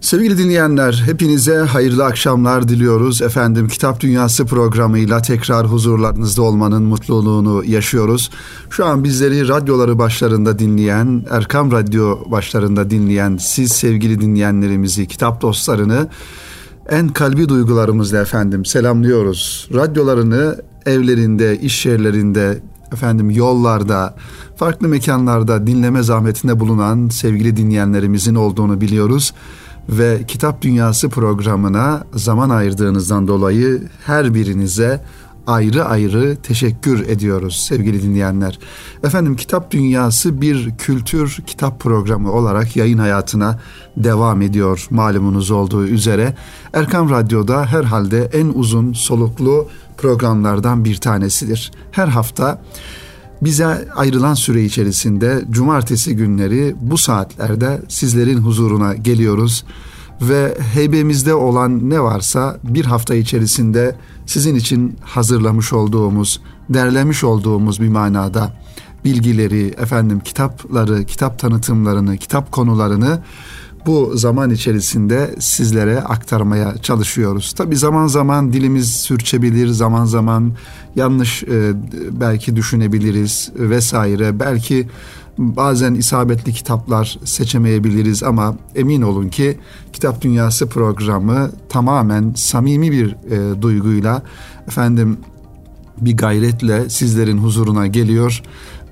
Sevgili dinleyenler, hepinize hayırlı akşamlar diliyoruz. Efendim Kitap Dünyası programıyla tekrar huzurlarınızda olmanın mutluluğunu yaşıyoruz. Şu an bizleri radyoları başlarında dinleyen, Erkam Radyo başlarında dinleyen siz sevgili dinleyenlerimizi, kitap dostlarını en kalbi duygularımızla efendim selamlıyoruz. Radyolarını evlerinde, iş yerlerinde, efendim yollarda, farklı mekanlarda dinleme zahmetinde bulunan sevgili dinleyenlerimizin olduğunu biliyoruz ve Kitap Dünyası programına zaman ayırdığınızdan dolayı her birinize ayrı ayrı teşekkür ediyoruz sevgili dinleyenler. Efendim Kitap Dünyası bir kültür kitap programı olarak yayın hayatına devam ediyor malumunuz olduğu üzere. Erkam Radyo'da herhalde en uzun soluklu programlardan bir tanesidir. Her hafta bize ayrılan süre içerisinde cumartesi günleri bu saatlerde sizlerin huzuruna geliyoruz ve heybemizde olan ne varsa bir hafta içerisinde sizin için hazırlamış olduğumuz, derlemiş olduğumuz bir manada bilgileri, efendim kitapları, kitap tanıtımlarını, kitap konularını bu zaman içerisinde sizlere aktarmaya çalışıyoruz. Tabi zaman zaman dilimiz sürçebilir, zaman zaman yanlış e, belki düşünebiliriz vesaire. Belki bazen isabetli kitaplar seçemeyebiliriz ama emin olun ki Kitap Dünyası programı tamamen samimi bir e, duyguyla efendim bir gayretle sizlerin huzuruna geliyor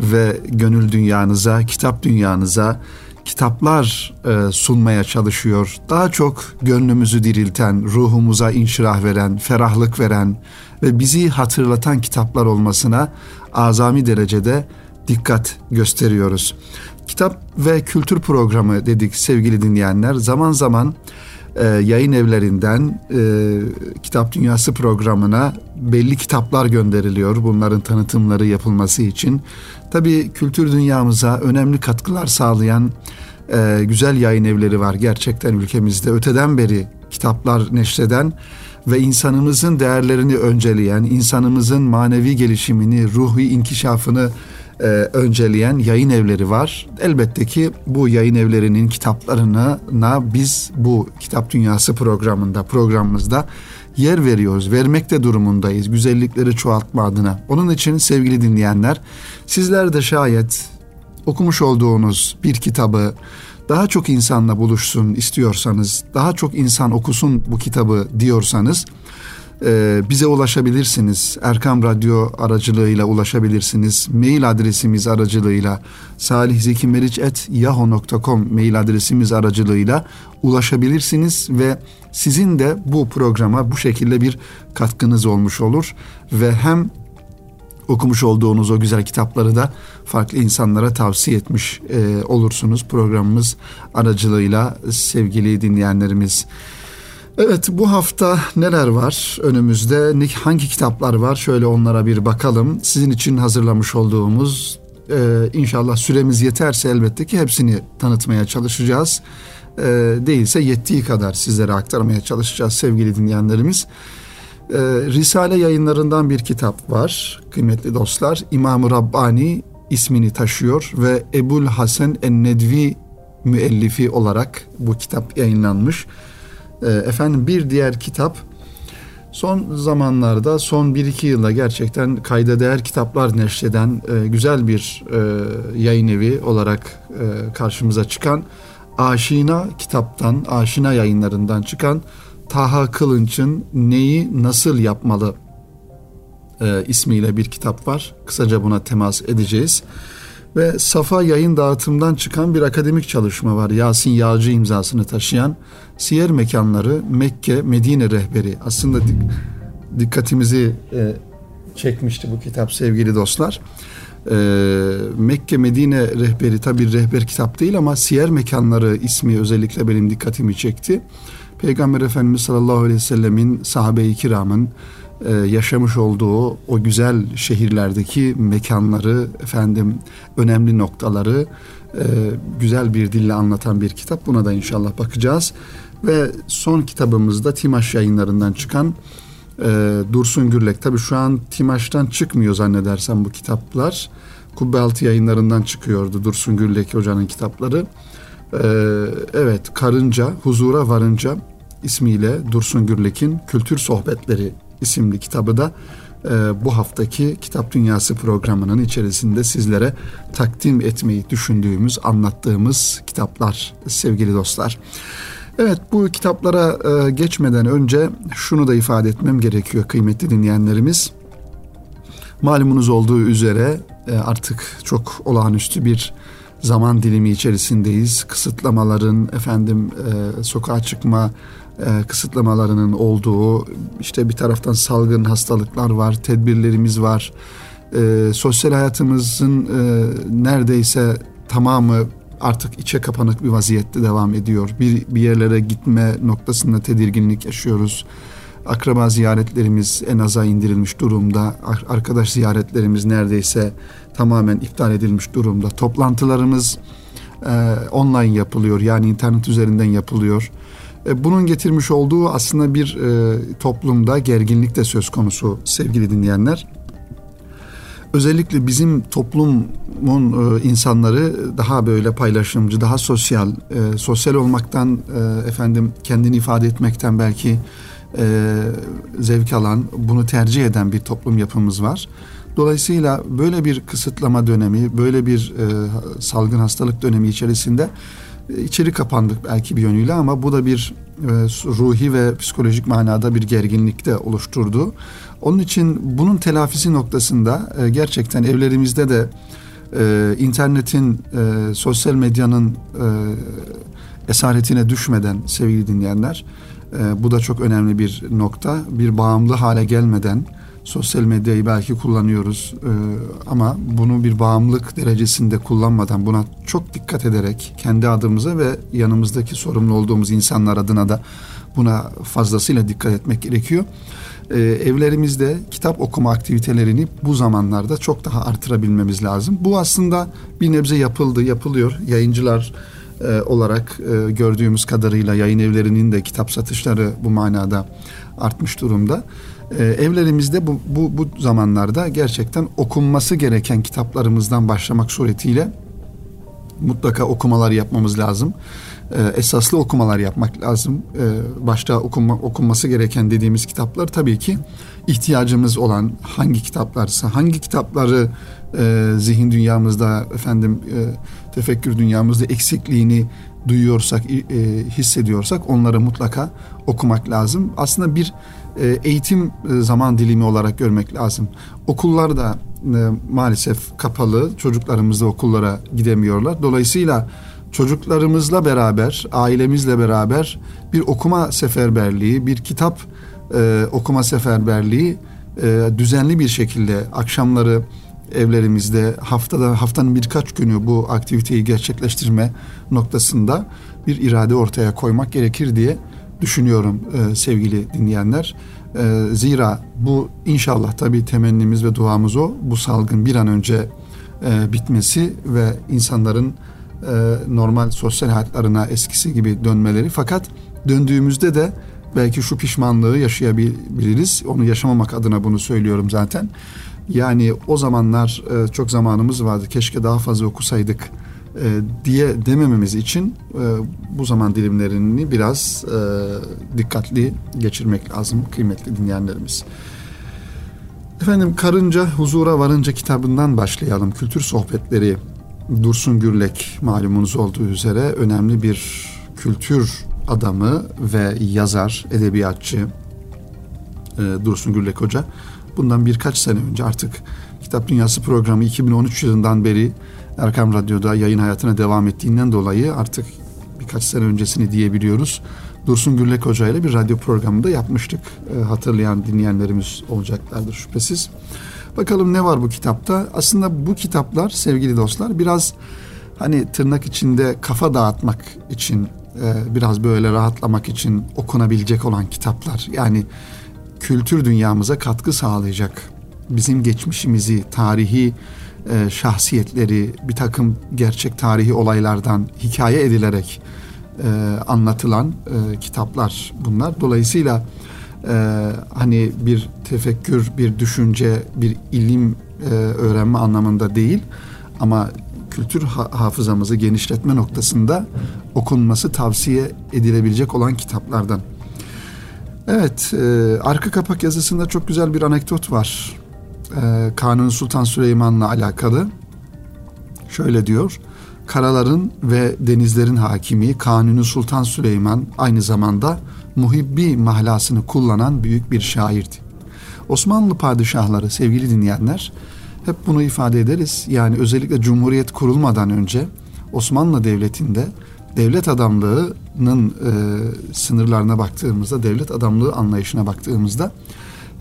ve gönül dünyanıza, kitap dünyanıza kitaplar e, sunmaya çalışıyor. Daha çok gönlümüzü dirilten, ruhumuza inşirah veren, ferahlık veren ve bizi hatırlatan kitaplar olmasına azami derecede dikkat gösteriyoruz. Kitap ve kültür programı dedik sevgili dinleyenler. Zaman zaman e, yayın evlerinden e, Kitap Dünyası programına belli kitaplar gönderiliyor. Bunların tanıtımları yapılması için. Tabii kültür dünyamıza önemli katkılar sağlayan e, güzel yayın evleri var gerçekten ülkemizde. Öteden beri kitaplar neşreden ve insanımızın değerlerini önceleyen, insanımızın manevi gelişimini, ruhi inkişafını e, önceleyen yayın evleri var. Elbette ki bu yayın evlerinin kitaplarına biz bu Kitap Dünyası programında, programımızda yer veriyoruz. Vermekte durumundayız güzellikleri çoğaltma adına. Onun için sevgili dinleyenler sizler de şayet okumuş olduğunuz bir kitabı daha çok insanla buluşsun istiyorsanız, daha çok insan okusun bu kitabı diyorsanız e, bize ulaşabilirsiniz. Erkam Radyo aracılığıyla ulaşabilirsiniz. Mail adresimiz aracılığıyla salihzekimeriç.yahoo.com mail adresimiz aracılığıyla ulaşabilirsiniz ve sizin de bu programa bu şekilde bir katkınız olmuş olur ve hem okumuş olduğunuz o güzel kitapları da farklı insanlara tavsiye etmiş e, olursunuz programımız aracılığıyla sevgili dinleyenlerimiz. Evet bu hafta neler var önümüzde? Hangi kitaplar var? Şöyle onlara bir bakalım. Sizin için hazırlamış olduğumuz e, inşallah süremiz yeterse elbette ki hepsini tanıtmaya çalışacağız. E, değilse yettiği kadar sizlere aktarmaya çalışacağız sevgili dinleyenlerimiz. E, Risale yayınlarından bir kitap var kıymetli dostlar. İmam-ı Rabbani ismini taşıyor ve Ebul Hasan en-Nedvi müellifi olarak bu kitap yayınlanmış. E, efendim bir diğer kitap son zamanlarda son 1-2 yılda gerçekten kayda değer kitaplar neşreden e, güzel bir e, yayın evi olarak e, karşımıza çıkan Aşina kitaptan, Aşina yayınlarından çıkan Taha Kılınç'ın Neyi Nasıl Yapmalı e, ismiyle bir kitap var. Kısaca buna temas edeceğiz. Ve Safa yayın dağıtımdan çıkan bir akademik çalışma var. Yasin Yağcı imzasını taşıyan Siyer Mekanları Mekke Medine Rehberi. Aslında dikkatimizi e, çekmişti bu kitap sevgili dostlar. E, Mekke Medine Rehberi tabi rehber kitap değil ama Siyer Mekanları ismi özellikle benim dikkatimi çekti. Peygamber Efendimiz sallallahu aleyhi ve sellemin sahabe-i kiramın e, yaşamış olduğu o güzel şehirlerdeki mekanları, efendim önemli noktaları e, güzel bir dille anlatan bir kitap. Buna da inşallah bakacağız. Ve son kitabımızda Timaş yayınlarından çıkan e, Dursun Gürlek. Tabi şu an Timaş'tan çıkmıyor zannedersem bu kitaplar. Kubbe Altı yayınlarından çıkıyordu Dursun Gürlek hocanın kitapları. Evet Karınca Huzura Varınca ismiyle Dursun Gürlek'in Kültür Sohbetleri isimli kitabı da e, bu haftaki Kitap Dünyası programının içerisinde sizlere takdim etmeyi düşündüğümüz, anlattığımız kitaplar sevgili dostlar. Evet bu kitaplara e, geçmeden önce şunu da ifade etmem gerekiyor kıymetli dinleyenlerimiz. Malumunuz olduğu üzere e, artık çok olağanüstü bir zaman dilimi içerisindeyiz. Kısıtlamaların efendim e, sokağa çıkma e, kısıtlamalarının olduğu işte bir taraftan salgın hastalıklar var, tedbirlerimiz var. E, sosyal hayatımızın e, neredeyse tamamı artık içe kapanık bir vaziyette devam ediyor. Bir, bir yerlere gitme noktasında tedirginlik yaşıyoruz. Akraba ziyaretlerimiz en aza indirilmiş durumda. Arkadaş ziyaretlerimiz neredeyse tamamen iptal edilmiş durumda. Toplantılarımız e, online yapılıyor yani internet üzerinden yapılıyor. E, bunun getirmiş olduğu aslında bir e, toplumda gerginlik de söz konusu sevgili dinleyenler. Özellikle bizim toplumun e, insanları daha böyle paylaşımcı, daha sosyal, sosyal olmaktan efendim kendini ifade etmekten belki zevk alan, bunu tercih eden bir toplum yapımız var. Dolayısıyla böyle bir kısıtlama dönemi, böyle bir salgın hastalık dönemi içerisinde içeri kapandık belki bir yönüyle ama bu da bir e, ruhi ve psikolojik manada bir gerginlik de oluşturdu. Onun için bunun telafisi noktasında e, gerçekten evlerimizde de e, internetin, e, sosyal medyanın e, esaretine düşmeden sevgili dinleyenler, e, bu da çok önemli bir nokta. Bir bağımlı hale gelmeden sosyal medyayı belki kullanıyoruz e, ama bunu bir bağımlılık derecesinde kullanmadan buna çok dikkat ederek kendi adımıza ve yanımızdaki sorumlu olduğumuz insanlar adına da buna fazlasıyla dikkat etmek gerekiyor. E, evlerimizde kitap okuma aktivitelerini bu zamanlarda çok daha artırabilmemiz lazım. Bu aslında bir nebze yapıldı, yapılıyor. Yayıncılar e, olarak e, gördüğümüz kadarıyla yayın evlerinin de kitap satışları bu manada artmış durumda. E, evlerimizde bu, bu, bu zamanlarda gerçekten okunması gereken kitaplarımızdan başlamak suretiyle mutlaka okumalar yapmamız lazım. E, esaslı okumalar yapmak lazım. E, başta okunma, okunması gereken dediğimiz kitaplar tabii ki ihtiyacımız olan hangi kitaplarsa, hangi kitapları e, zihin dünyamızda efendim e, tefekkür dünyamızda eksikliğini duyuyorsak, e, hissediyorsak onları mutlaka okumak lazım. Aslında bir eğitim e, zaman dilimi olarak görmek lazım. Okullar da e, maalesef kapalı. Çocuklarımız da okullara gidemiyorlar. Dolayısıyla çocuklarımızla beraber, ailemizle beraber bir okuma seferberliği, bir kitap e, okuma seferberliği düzenli bir şekilde akşamları evlerimizde haftada haftanın birkaç günü bu aktiviteyi gerçekleştirme noktasında bir irade ortaya koymak gerekir diye düşünüyorum e, sevgili dinleyenler. E, zira bu inşallah tabii temennimiz ve duamız o. Bu salgın bir an önce e, bitmesi ve insanların e, normal sosyal hayatlarına eskisi gibi dönmeleri. Fakat döndüğümüzde de belki şu pişmanlığı yaşayabiliriz. Onu yaşamamak adına bunu söylüyorum zaten. Yani o zamanlar e, çok zamanımız vardı. Keşke daha fazla okusaydık diye demememiz için e, bu zaman dilimlerini biraz e, dikkatli geçirmek lazım kıymetli dinleyenlerimiz. Efendim Karınca Huzura Varınca kitabından başlayalım. Kültür sohbetleri Dursun Gürlek malumunuz olduğu üzere önemli bir kültür adamı ve yazar, edebiyatçı e, Dursun Gürlek Hoca. Bundan birkaç sene önce artık Kitap Dünyası programı 2013 yılından beri Erkam Radyo'da yayın hayatına devam ettiğinden dolayı artık birkaç sene öncesini diyebiliyoruz. Dursun Gürlek Hoca ile bir radyo programında yapmıştık. E, hatırlayan dinleyenlerimiz olacaklardır şüphesiz. Bakalım ne var bu kitapta? Aslında bu kitaplar sevgili dostlar biraz hani tırnak içinde kafa dağıtmak için e, biraz böyle rahatlamak için okunabilecek olan kitaplar. Yani kültür dünyamıza katkı sağlayacak bizim geçmişimizi, tarihi e, şahsiyetleri, bir takım gerçek tarihi olaylardan hikaye edilerek e, anlatılan e, kitaplar bunlar. Dolayısıyla e, hani bir tefekkür, bir düşünce, bir ilim e, öğrenme anlamında değil ama kültür hafızamızı genişletme noktasında okunması tavsiye edilebilecek olan kitaplardan. Evet, e, arka kapak yazısında çok güzel bir anekdot var. E, Kanuni Sultan Süleyman'la alakalı. Şöyle diyor, karaların ve denizlerin hakimi Kanuni Sultan Süleyman aynı zamanda muhibbi mahlasını kullanan büyük bir şairdi. Osmanlı padişahları sevgili dinleyenler hep bunu ifade ederiz. Yani özellikle Cumhuriyet kurulmadan önce Osmanlı Devleti'nde devlet adamlığının e, sınırlarına baktığımızda, devlet adamlığı anlayışına baktığımızda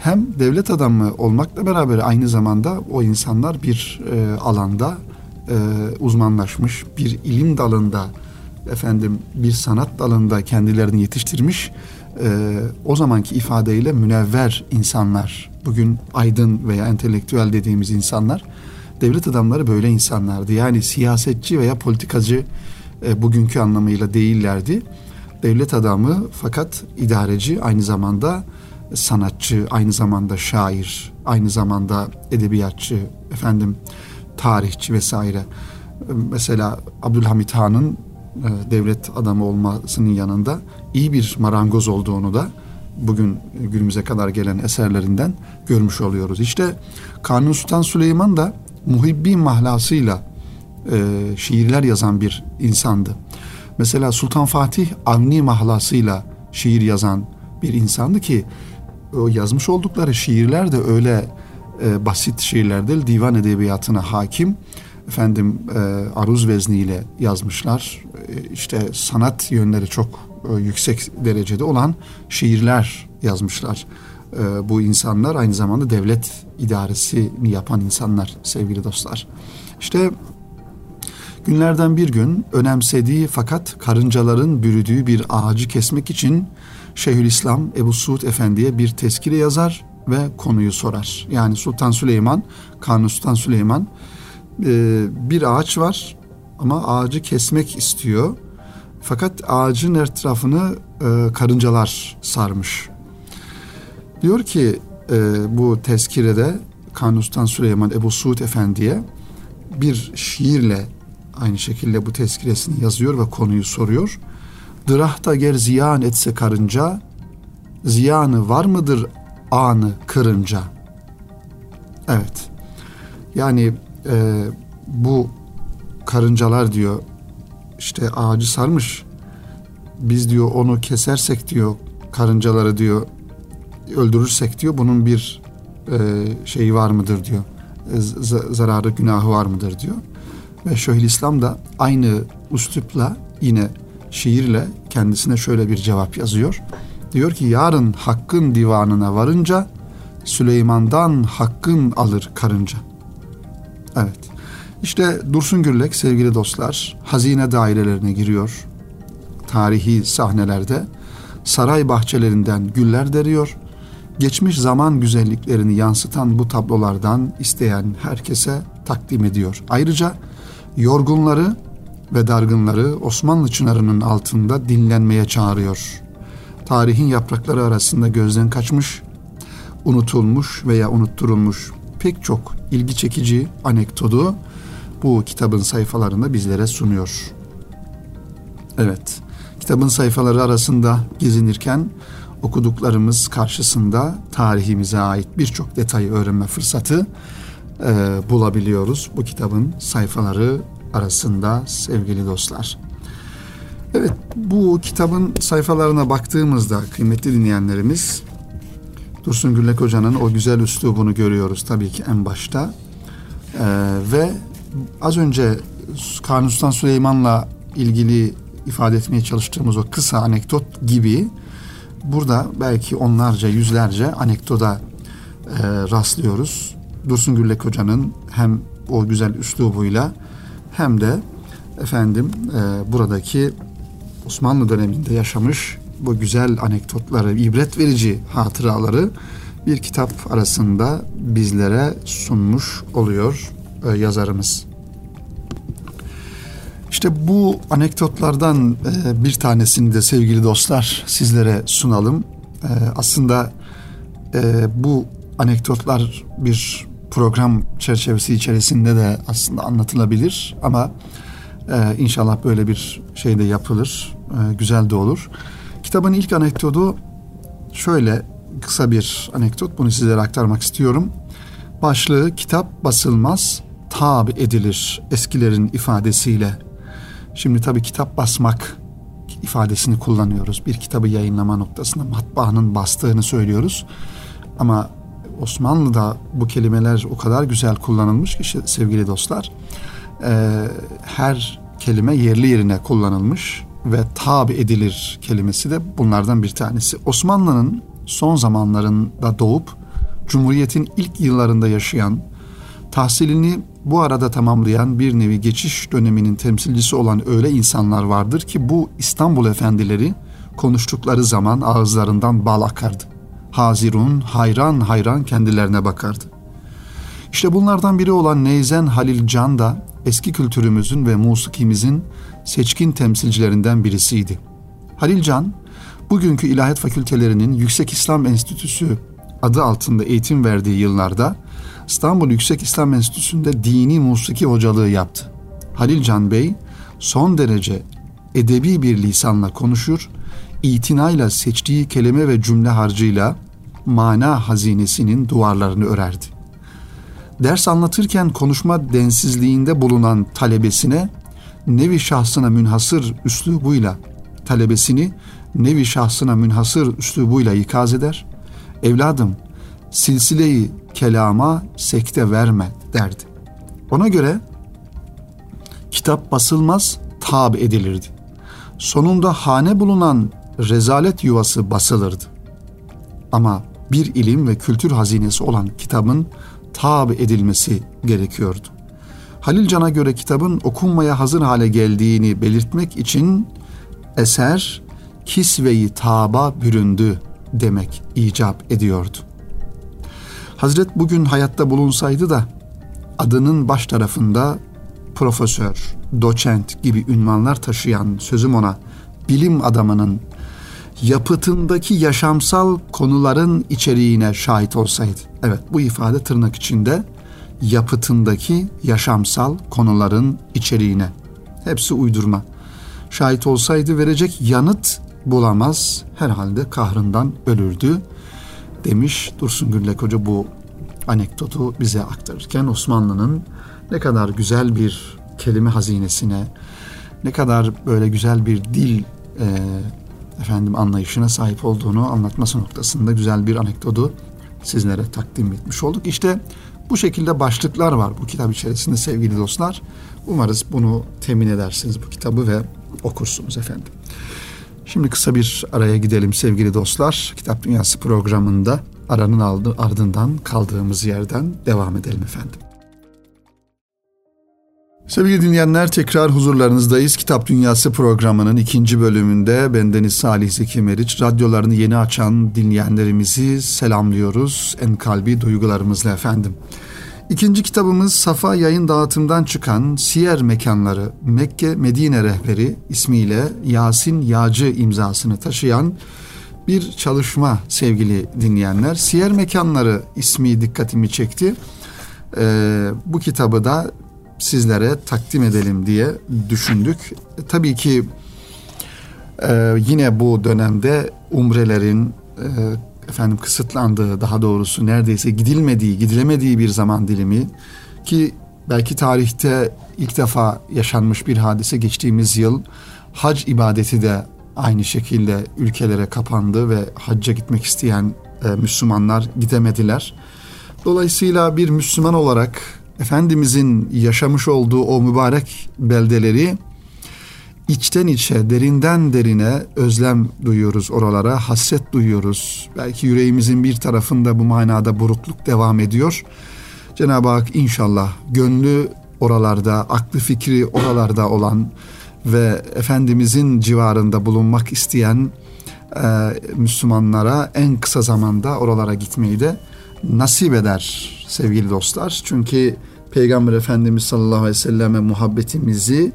hem devlet adamı olmakla beraber aynı zamanda o insanlar bir e, alanda e, uzmanlaşmış, bir ilim dalında efendim bir sanat dalında kendilerini yetiştirmiş e, o zamanki ifadeyle münevver insanlar, bugün aydın veya entelektüel dediğimiz insanlar, devlet adamları böyle insanlardı. Yani siyasetçi veya politikacı e, bugünkü anlamıyla değillerdi. Devlet adamı fakat idareci aynı zamanda sanatçı, aynı zamanda şair, aynı zamanda edebiyatçı, efendim tarihçi vesaire. Mesela Abdülhamit Han'ın e, devlet adamı olmasının yanında iyi bir marangoz olduğunu da bugün günümüze kadar gelen eserlerinden görmüş oluyoruz. İşte Kanuni Sultan Süleyman da muhibbi mahlasıyla e, şiirler yazan bir insandı. Mesela Sultan Fatih Avni mahlasıyla şiir yazan bir insandı ki o yazmış oldukları şiirler de öyle e, basit şiirler değil, divan edebiyatına hakim efendim e, aruz vezniyle yazmışlar. E, işte sanat yönleri çok e, yüksek derecede olan şiirler yazmışlar. E, bu insanlar aynı zamanda devlet idaresini yapan insanlar sevgili dostlar. İşte günlerden bir gün önemsediği fakat karıncaların bürüdüğü bir ağacı kesmek için Şeyhülislam Ebu Suud Efendi'ye bir tezkire yazar ve konuyu sorar. Yani Sultan Süleyman, Kanuni Sultan Süleyman e, bir ağaç var ama ağacı kesmek istiyor. Fakat ağacın etrafını e, karıncalar sarmış. Diyor ki e, bu tezkirede Kanuni Süleyman Ebu Suud Efendi'ye bir şiirle aynı şekilde bu tezkiresini yazıyor ve konuyu soruyor. Dırahta ger ziyan etse karınca, ziyanı var mıdır anı kırınca? Evet. Yani e, bu karıncalar diyor işte ağacı sarmış. Biz diyor onu kesersek diyor karıncaları diyor öldürürsek diyor bunun bir e, şeyi var mıdır diyor. E, zararı günahı var mıdır diyor. Ve Şeyhülislam da aynı üslupla yine şiirle kendisine şöyle bir cevap yazıyor. Diyor ki yarın hakkın divanına varınca Süleyman'dan hakkın alır karınca. Evet. İşte Dursun Gürlek sevgili dostlar hazine dairelerine giriyor. Tarihi sahnelerde saray bahçelerinden güller deriyor. Geçmiş zaman güzelliklerini yansıtan bu tablolardan isteyen herkese takdim ediyor. Ayrıca yorgunları ve dargınları Osmanlı çınarının altında dinlenmeye çağırıyor. Tarihin yaprakları arasında gözden kaçmış, unutulmuş veya unutturulmuş pek çok ilgi çekici anekdotu bu kitabın sayfalarında bizlere sunuyor. Evet, kitabın sayfaları arasında gezinirken okuduklarımız karşısında tarihimize ait birçok detayı öğrenme fırsatı e, bulabiliyoruz bu kitabın sayfaları arasında sevgili dostlar. Evet bu kitabın sayfalarına baktığımızda kıymetli dinleyenlerimiz Dursun Güllek Hoca'nın o güzel üslubunu görüyoruz tabii ki en başta. Ee, ve az önce Kanuni Sultan Süleyman'la ilgili ifade etmeye çalıştığımız o kısa anekdot gibi burada belki onlarca yüzlerce anekdoda e, rastlıyoruz. Dursun Güllek Hoca'nın hem o güzel üslubuyla hem de efendim e, buradaki Osmanlı döneminde yaşamış bu güzel anekdotları, ibret verici hatıraları bir kitap arasında bizlere sunmuş oluyor e, yazarımız. İşte bu anekdotlardan e, bir tanesini de sevgili dostlar sizlere sunalım. E, aslında e, bu anekdotlar bir program çerçevesi içerisinde de aslında anlatılabilir ama e, inşallah böyle bir şey de yapılır. E, güzel de olur. Kitabın ilk anekdotu şöyle kısa bir anekdot bunu sizlere aktarmak istiyorum. Başlığı kitap basılmaz tab edilir eskilerin ifadesiyle. Şimdi tabi kitap basmak ifadesini kullanıyoruz. Bir kitabı yayınlama noktasında matbaanın bastığını söylüyoruz. Ama Osmanlı'da bu kelimeler o kadar güzel kullanılmış ki sevgili dostlar. E, her kelime yerli yerine kullanılmış ve tabi edilir kelimesi de bunlardan bir tanesi. Osmanlı'nın son zamanlarında doğup Cumhuriyet'in ilk yıllarında yaşayan, tahsilini bu arada tamamlayan bir nevi geçiş döneminin temsilcisi olan öyle insanlar vardır ki bu İstanbul efendileri konuştukları zaman ağızlarından bal akardı. Hazirun hayran hayran kendilerine bakardı. İşte bunlardan biri olan Neyzen Halil Can da eski kültürümüzün ve musikimizin seçkin temsilcilerinden birisiydi. Halil Can, bugünkü ilahiyat fakültelerinin Yüksek İslam Enstitüsü adı altında eğitim verdiği yıllarda İstanbul Yüksek İslam Enstitüsü'nde dini musiki hocalığı yaptı. Halil Can Bey son derece edebi bir lisanla konuşur, itinayla seçtiği kelime ve cümle harcıyla mana hazinesinin duvarlarını örerdi. Ders anlatırken konuşma densizliğinde bulunan talebesine nevi şahsına münhasır üslubuyla talebesini nevi şahsına münhasır üslubuyla ikaz eder. Evladım silsileyi kelama sekte verme derdi. Ona göre kitap basılmaz tab edilirdi. Sonunda hane bulunan rezalet yuvası basılırdı. Ama bir ilim ve kültür hazinesi olan kitabın tab edilmesi gerekiyordu. Halil Can'a göre kitabın okunmaya hazır hale geldiğini belirtmek için eser kisveyi taba büründü demek icap ediyordu. Hazret bugün hayatta bulunsaydı da adının baş tarafında profesör, doçent gibi ünvanlar taşıyan sözüm ona bilim adamının yapıtındaki yaşamsal konuların içeriğine şahit olsaydı. Evet bu ifade tırnak içinde yapıtındaki yaşamsal konuların içeriğine. Hepsi uydurma. Şahit olsaydı verecek yanıt bulamaz herhalde kahrından ölürdü demiş Dursun Güllek Hoca bu anekdotu bize aktarırken Osmanlı'nın ne kadar güzel bir kelime hazinesine, ne kadar böyle güzel bir dil e, efendim anlayışına sahip olduğunu anlatması noktasında güzel bir anekdotu sizlere takdim etmiş olduk. İşte bu şekilde başlıklar var bu kitap içerisinde sevgili dostlar. Umarız bunu temin edersiniz bu kitabı ve okursunuz efendim. Şimdi kısa bir araya gidelim sevgili dostlar. Kitap Dünyası programında aranın ardından kaldığımız yerden devam edelim efendim. Sevgili dinleyenler tekrar huzurlarınızdayız. Kitap Dünyası programının ikinci bölümünde bendeniz Salih Zeki Meriç. Radyolarını yeni açan dinleyenlerimizi selamlıyoruz en kalbi duygularımızla efendim. İkinci kitabımız Safa yayın dağıtımdan çıkan Siyer Mekanları Mekke Medine Rehberi ismiyle Yasin Yağcı imzasını taşıyan bir çalışma sevgili dinleyenler. Siyer Mekanları ismi dikkatimi çekti. Ee, bu kitabı da sizlere takdim edelim diye düşündük. E, tabii ki e, yine bu dönemde umrelerin e, efendim kısıtlandığı daha doğrusu neredeyse gidilmediği, gidilemediği bir zaman dilimi ki belki tarihte ilk defa yaşanmış bir hadise geçtiğimiz yıl hac ibadeti de aynı şekilde ülkelere kapandı ve hacca gitmek isteyen e, Müslümanlar gidemediler. Dolayısıyla bir Müslüman olarak Efendimizin yaşamış olduğu o mübarek beldeleri içten içe, derinden derine özlem duyuyoruz oralara, hasret duyuyoruz. Belki yüreğimizin bir tarafında bu manada burukluk devam ediyor. Cenab-ı Hak inşallah gönlü oralarda, aklı fikri oralarda olan ve Efendimizin civarında bulunmak isteyen e, Müslümanlara en kısa zamanda oralara gitmeyi de nasip eder sevgili dostlar. Çünkü Peygamber Efendimiz sallallahu aleyhi ve selleme muhabbetimizi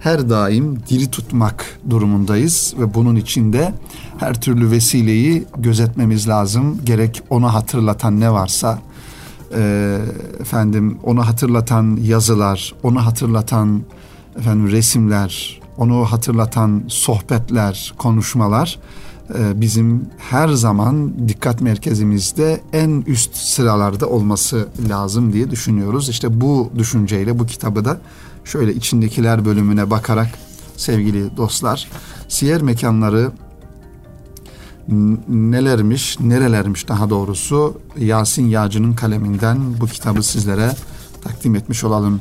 her daim diri tutmak durumundayız ve bunun için de her türlü vesileyi gözetmemiz lazım. Gerek ona hatırlatan ne varsa e, efendim onu hatırlatan yazılar, onu hatırlatan efendim resimler, onu hatırlatan sohbetler, konuşmalar bizim her zaman dikkat merkezimizde en üst sıralarda olması lazım diye düşünüyoruz. İşte bu düşünceyle bu kitabı da şöyle içindekiler bölümüne bakarak sevgili dostlar siyer mekanları nelermiş, nerelermiş daha doğrusu Yasin Yağcı'nın kaleminden bu kitabı sizlere takdim etmiş olalım.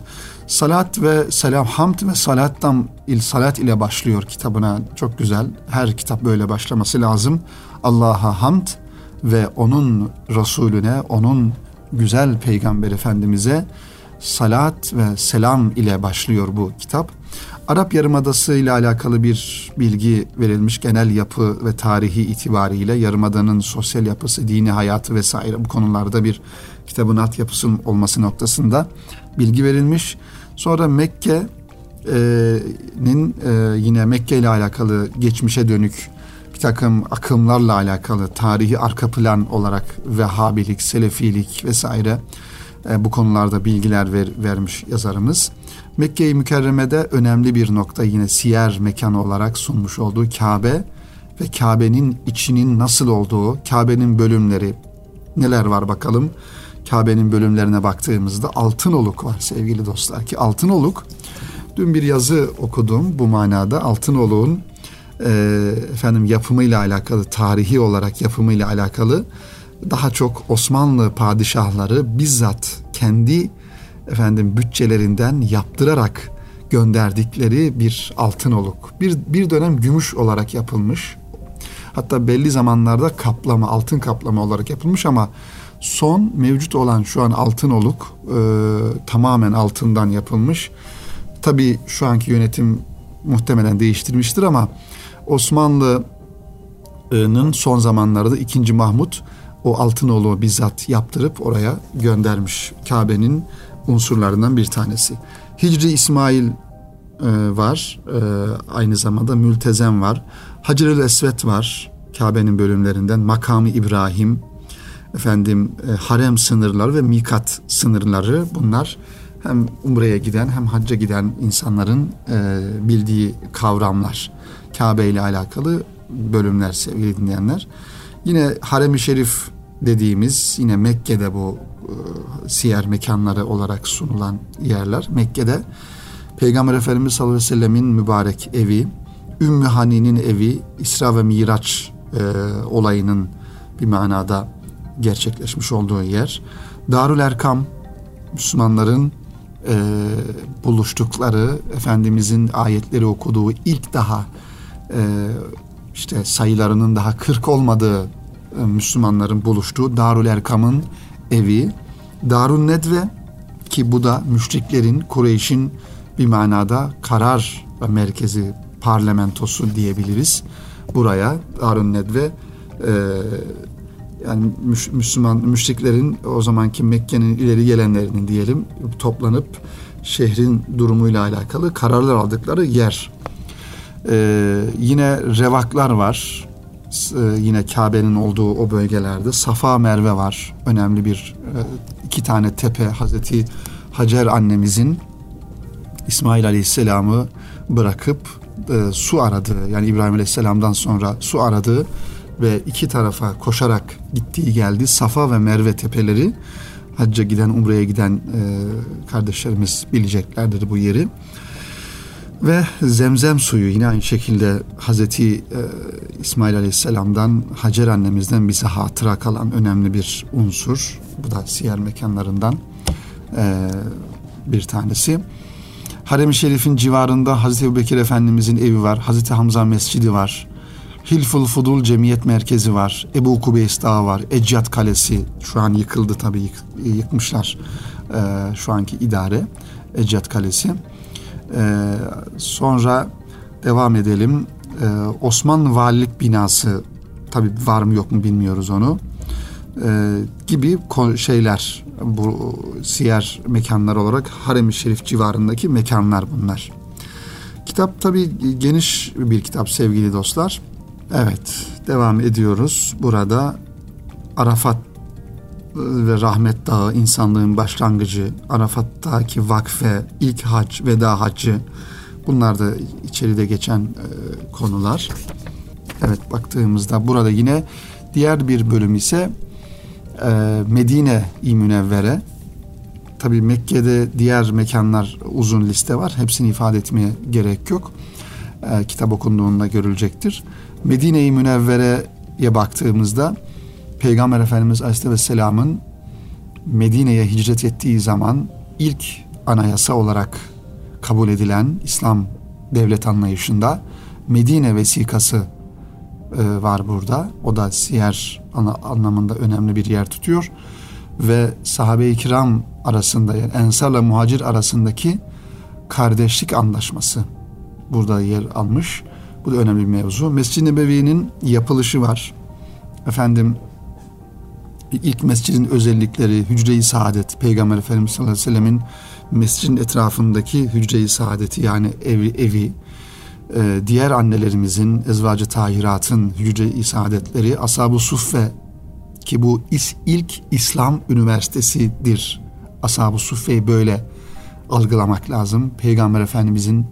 Salat ve selam, hamd ve salattan il salat ile başlıyor kitabına. Çok güzel. Her kitap böyle başlaması lazım. Allah'a hamd ve onun Resulüne, onun güzel peygamber efendimize salat ve selam ile başlıyor bu kitap. Arap Yarımadası ile alakalı bir bilgi verilmiş genel yapı ve tarihi itibariyle Yarımada'nın sosyal yapısı, dini hayatı vesaire bu konularda bir kitabın alt yapısı olması noktasında bilgi verilmiş. Sonra Mekke'nin e, yine Mekke ile alakalı geçmişe dönük bir takım akımlarla alakalı tarihi arka plan olarak Vehhabilik, Selefilik vesaire e, bu konularda bilgiler ver, vermiş yazarımız. Mekke-i Mükerreme'de önemli bir nokta yine siyer mekanı olarak sunmuş olduğu Kabe ve Kabe'nin içinin nasıl olduğu, Kabe'nin bölümleri neler var bakalım. Kabe'nin bölümlerine baktığımızda altın oluk var sevgili dostlar ki altın oluk dün bir yazı okudum bu manada altın oluğun e, efendim yapımıyla alakalı tarihi olarak yapımıyla alakalı daha çok Osmanlı padişahları bizzat kendi efendim bütçelerinden yaptırarak gönderdikleri bir altın oluk. Bir, bir dönem gümüş olarak yapılmış. Hatta belli zamanlarda kaplama, altın kaplama olarak yapılmış ama son mevcut olan şu an altın oluk e, tamamen altından yapılmış. Tabii şu anki yönetim muhtemelen değiştirmiştir ama Osmanlı'nın son zamanlarda 2. Mahmut o altın oluğu bizzat yaptırıp oraya göndermiş Kabe'nin unsurlarından bir tanesi. Hicri İsmail e, var. E, aynı zamanda Mültezem var. Hacerül Esvet var. Kabe'nin bölümlerinden. Makamı İbrahim, efendim e, harem sınırları ve mikat sınırları bunlar hem umreye giden hem hacca giden insanların e, bildiği kavramlar. Kabe ile alakalı bölümler sevgili dinleyenler. Yine Harem-i Şerif dediğimiz yine Mekke'de bu e, siyer mekanları olarak sunulan yerler. Mekke'de Peygamber Efendimiz sallallahu aleyhi ve sellemin mübarek evi, Ümmü Hani'nin evi, İsra ve Miraç e, olayının bir manada gerçekleşmiş olduğu yer. Darül Erkam, Müslümanların e, buluştukları, Efendimizin ayetleri okuduğu ilk daha e, işte sayılarının daha 40 olmadığı e, Müslümanların buluştuğu Darül Erkam'ın evi. Darun Nedve ki bu da müşriklerin, Kureyş'in bir manada karar merkezi, parlamentosu diyebiliriz. Buraya Darun Nedve e, yani Müslüman müşriklerin o zamanki Mekke'nin ileri gelenlerinin diyelim toplanıp şehrin durumuyla alakalı kararlar aldıkları yer. Ee, yine revaklar var. Ee, yine Kabe'nin olduğu o bölgelerde Safa Merve var. Önemli bir e, iki tane tepe Hazreti Hacer annemizin İsmail Aleyhisselam'ı bırakıp e, su aradığı yani İbrahim Aleyhisselam'dan sonra su aradığı ve iki tarafa koşarak gittiği geldi. Safa ve Merve tepeleri hacca giden, umreye giden e, kardeşlerimiz bileceklerdir bu yeri. Ve zemzem suyu yine aynı şekilde Hazreti e, İsmail Aleyhisselam'dan Hacer annemizden bize hatıra kalan önemli bir unsur. Bu da siyer mekanlarından e, bir tanesi. Harem-i Şerif'in civarında Hazreti Ebubekir Efendimizin evi var. Hazreti Hamza Mescidi var. Hilful Fudul Cemiyet Merkezi var. Ebu Kubeys Dağı var. Ecyat Kalesi şu an yıkıldı tabii yık, yıkmışlar e, şu anki idare. Ecyat Kalesi. E, sonra devam edelim. E, Osmanlı Valilik Binası tabii var mı yok mu bilmiyoruz onu. E, gibi şeyler bu siyer mekanlar olarak Harem-i Şerif civarındaki mekanlar bunlar. Kitap tabii geniş bir kitap sevgili dostlar. Evet, devam ediyoruz. Burada Arafat ve Rahmet Dağı, insanlığın başlangıcı, Arafat'taki vakfe, ilk hac, veda haccı bunlar da içeride geçen e, konular. Evet baktığımızda burada yine diğer bir bölüm ise e, Medine-i Münevvere. Tabi Mekke'de diğer mekanlar uzun liste var. Hepsini ifade etmeye gerek yok. E, kitap okunduğunda görülecektir. Medine-i Münevvere'ye baktığımızda Peygamber Efendimiz Aleyhisselam'ın Medine'ye hicret ettiği zaman ilk anayasa olarak kabul edilen İslam devlet anlayışında Medine vesikası e, var burada. O da siyer anlamında önemli bir yer tutuyor. Ve sahabe-i kiram arasında yani Ensar'la muhacir arasındaki kardeşlik anlaşması burada yer almış. Bu da önemli bir mevzu. Mescid-i Nebevi'nin yapılışı var. Efendim ilk mescidin özellikleri, hücre-i saadet, Peygamber Efendimiz sallallahu aleyhi ve sellemin mescidin etrafındaki hücre-i saadeti yani evi, evi e, diğer annelerimizin, ezvacı tahiratın hücre-i saadetleri, Ashab-ı Suffe ki bu is, ilk İslam üniversitesidir. Ashab-ı Suffe'yi böyle algılamak lazım. Peygamber Efendimizin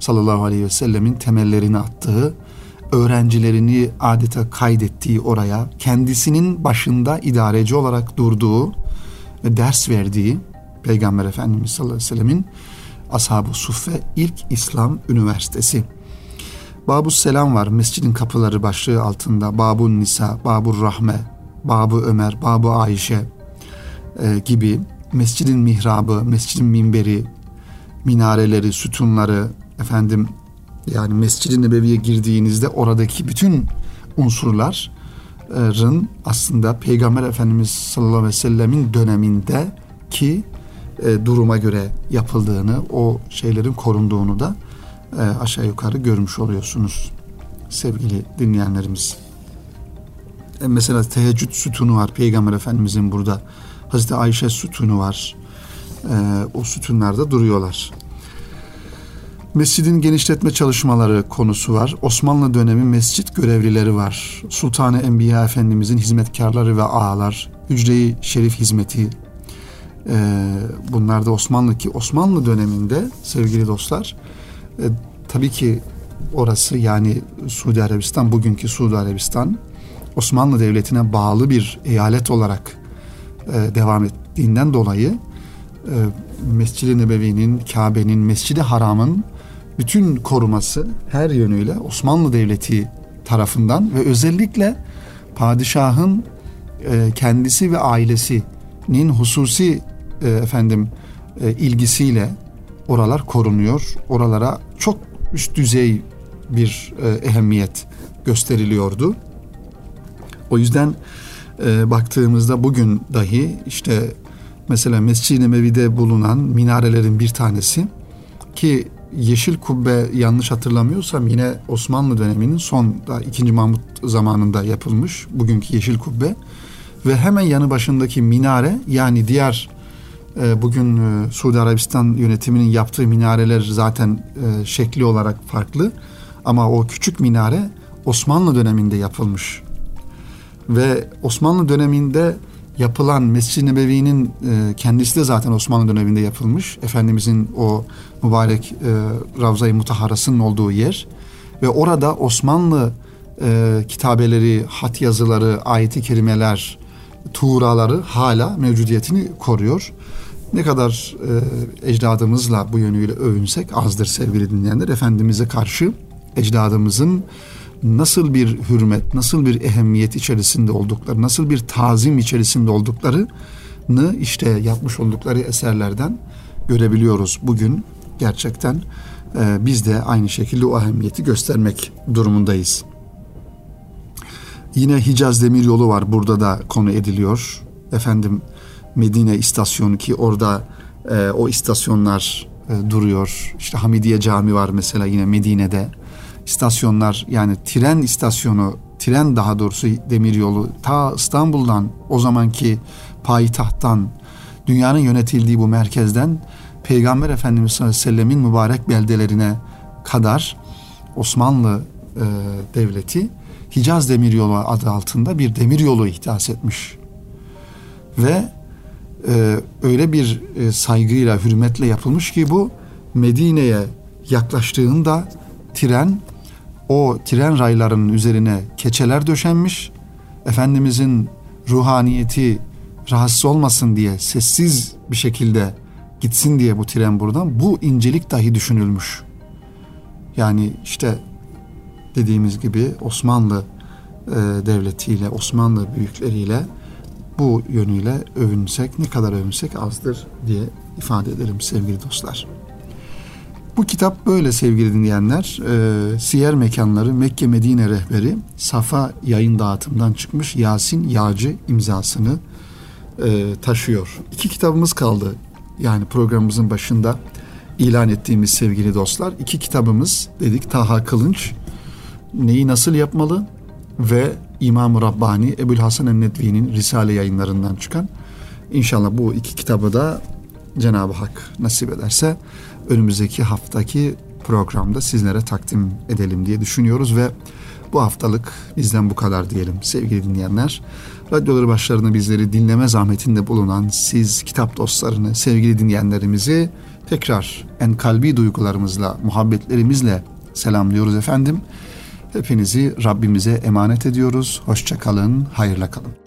sallallahu aleyhi ve sellemin temellerini attığı, öğrencilerini adeta kaydettiği oraya, kendisinin başında idareci olarak durduğu ve ders verdiği Peygamber Efendimiz sallallahu aleyhi ve sellemin Ashab-ı Suffe ilk İslam Üniversitesi. Babu Selam var mescidin kapıları başlığı altında. Babun Nisa, Babur Rahme, Babu Ömer, Babu Ayşe e, gibi mescidin mihrabı, mescidin minberi, minareleri, sütunları, efendim yani Mescid-i Nebevi'ye girdiğinizde oradaki bütün unsurların aslında Peygamber Efendimiz sallallahu aleyhi ve sellemin döneminde ki e, duruma göre yapıldığını, o şeylerin korunduğunu da e, aşağı yukarı görmüş oluyorsunuz sevgili dinleyenlerimiz. E, mesela teheccüd sütunu var Peygamber Efendimizin burada. Hazreti Ayşe sütunu var. E, o sütunlarda duruyorlar. Mescidin genişletme çalışmaları konusu var. Osmanlı dönemi mescit görevlileri var. Sultanı Enbiya Efendimizin hizmetkarları ve ağalar, hücre-i şerif hizmeti. Ee, bunlar da Osmanlı ki Osmanlı döneminde sevgili dostlar e, tabii ki orası yani Suudi Arabistan bugünkü Suudi Arabistan Osmanlı Devleti'ne bağlı bir eyalet olarak e, devam ettiğinden dolayı e, Mescid-i Nebevi'nin, Kabe'nin, Mescid-i Haram'ın bütün koruması her yönüyle Osmanlı Devleti tarafından ve özellikle padişahın e, kendisi ve ailesinin hususi e, efendim e, ilgisiyle oralar korunuyor. Oralara çok üst düzey bir e, ehemmiyet gösteriliyordu. O yüzden baktığımızda bugün dahi işte mesela Mescid-i Nebevi'de bulunan minarelerin bir tanesi ki Yeşil Kubbe yanlış hatırlamıyorsam yine Osmanlı döneminin son da 2. Mahmut zamanında yapılmış bugünkü Yeşil Kubbe ve hemen yanı başındaki minare yani diğer e, bugün e, Suudi Arabistan yönetiminin yaptığı minareler zaten e, şekli olarak farklı ama o küçük minare Osmanlı döneminde yapılmış ve Osmanlı döneminde yapılan Mescid-i Nebevi'nin e, kendisi de zaten Osmanlı döneminde yapılmış. Efendimizin o mübarek e, Ravza-i Mutaharası'nın olduğu yer. Ve orada Osmanlı e, kitabeleri, hat yazıları, ayeti kerimeler, tuğraları hala mevcudiyetini koruyor. Ne kadar e, ecdadımızla bu yönüyle övünsek azdır sevgili dinleyenler. Efendimiz'e karşı ecdadımızın nasıl bir hürmet, nasıl bir ehemmiyet içerisinde oldukları, nasıl bir tazim içerisinde olduklarını işte yapmış oldukları eserlerden görebiliyoruz bugün. Gerçekten e, biz de aynı şekilde o ehemmiyeti göstermek durumundayız. Yine Hicaz Demiryolu var burada da konu ediliyor. Efendim Medine istasyonu ki orada e, o istasyonlar e, duruyor. İşte Hamidiye Cami var mesela yine Medine'de istasyonlar yani tren istasyonu, tren daha doğrusu demiryolu ta İstanbul'dan o zamanki payitahttan dünyanın yönetildiği bu merkezden Peygamber Efendimiz sallallahu aleyhi ve sellemin mübarek beldelerine kadar Osmanlı e, Devleti Hicaz Demiryolu adı altında bir demiryolu ihdas etmiş. Ve e, öyle bir e, saygıyla, hürmetle yapılmış ki bu Medine'ye yaklaştığında tren o tren raylarının üzerine keçeler döşenmiş. Efendimizin ruhaniyeti rahatsız olmasın diye sessiz bir şekilde gitsin diye bu tren buradan bu incelik dahi düşünülmüş. Yani işte dediğimiz gibi Osmanlı e, devletiyle, Osmanlı büyükleriyle bu yönüyle övünsek ne kadar övünsek azdır diye ifade ederim sevgili dostlar. Bu kitap böyle sevgili dinleyenler. E, Siyer Mekanları Mekke Medine Rehberi Safa yayın dağıtımından çıkmış Yasin Yağcı imzasını e, taşıyor. İki kitabımız kaldı. Yani programımızın başında ilan ettiğimiz sevgili dostlar. iki kitabımız dedik Taha Kılınç neyi nasıl yapmalı ve İmam-ı Rabbani Ebu'l Hasan el-Nedvi'nin Risale yayınlarından çıkan İnşallah bu iki kitabı da Cenab-ı Hak nasip ederse önümüzdeki haftaki programda sizlere takdim edelim diye düşünüyoruz ve bu haftalık bizden bu kadar diyelim sevgili dinleyenler. Radyoları başlarında bizleri dinleme zahmetinde bulunan siz kitap dostlarını, sevgili dinleyenlerimizi tekrar en kalbi duygularımızla, muhabbetlerimizle selamlıyoruz efendim. Hepinizi Rabbimize emanet ediyoruz. Hoşçakalın, hayırla kalın.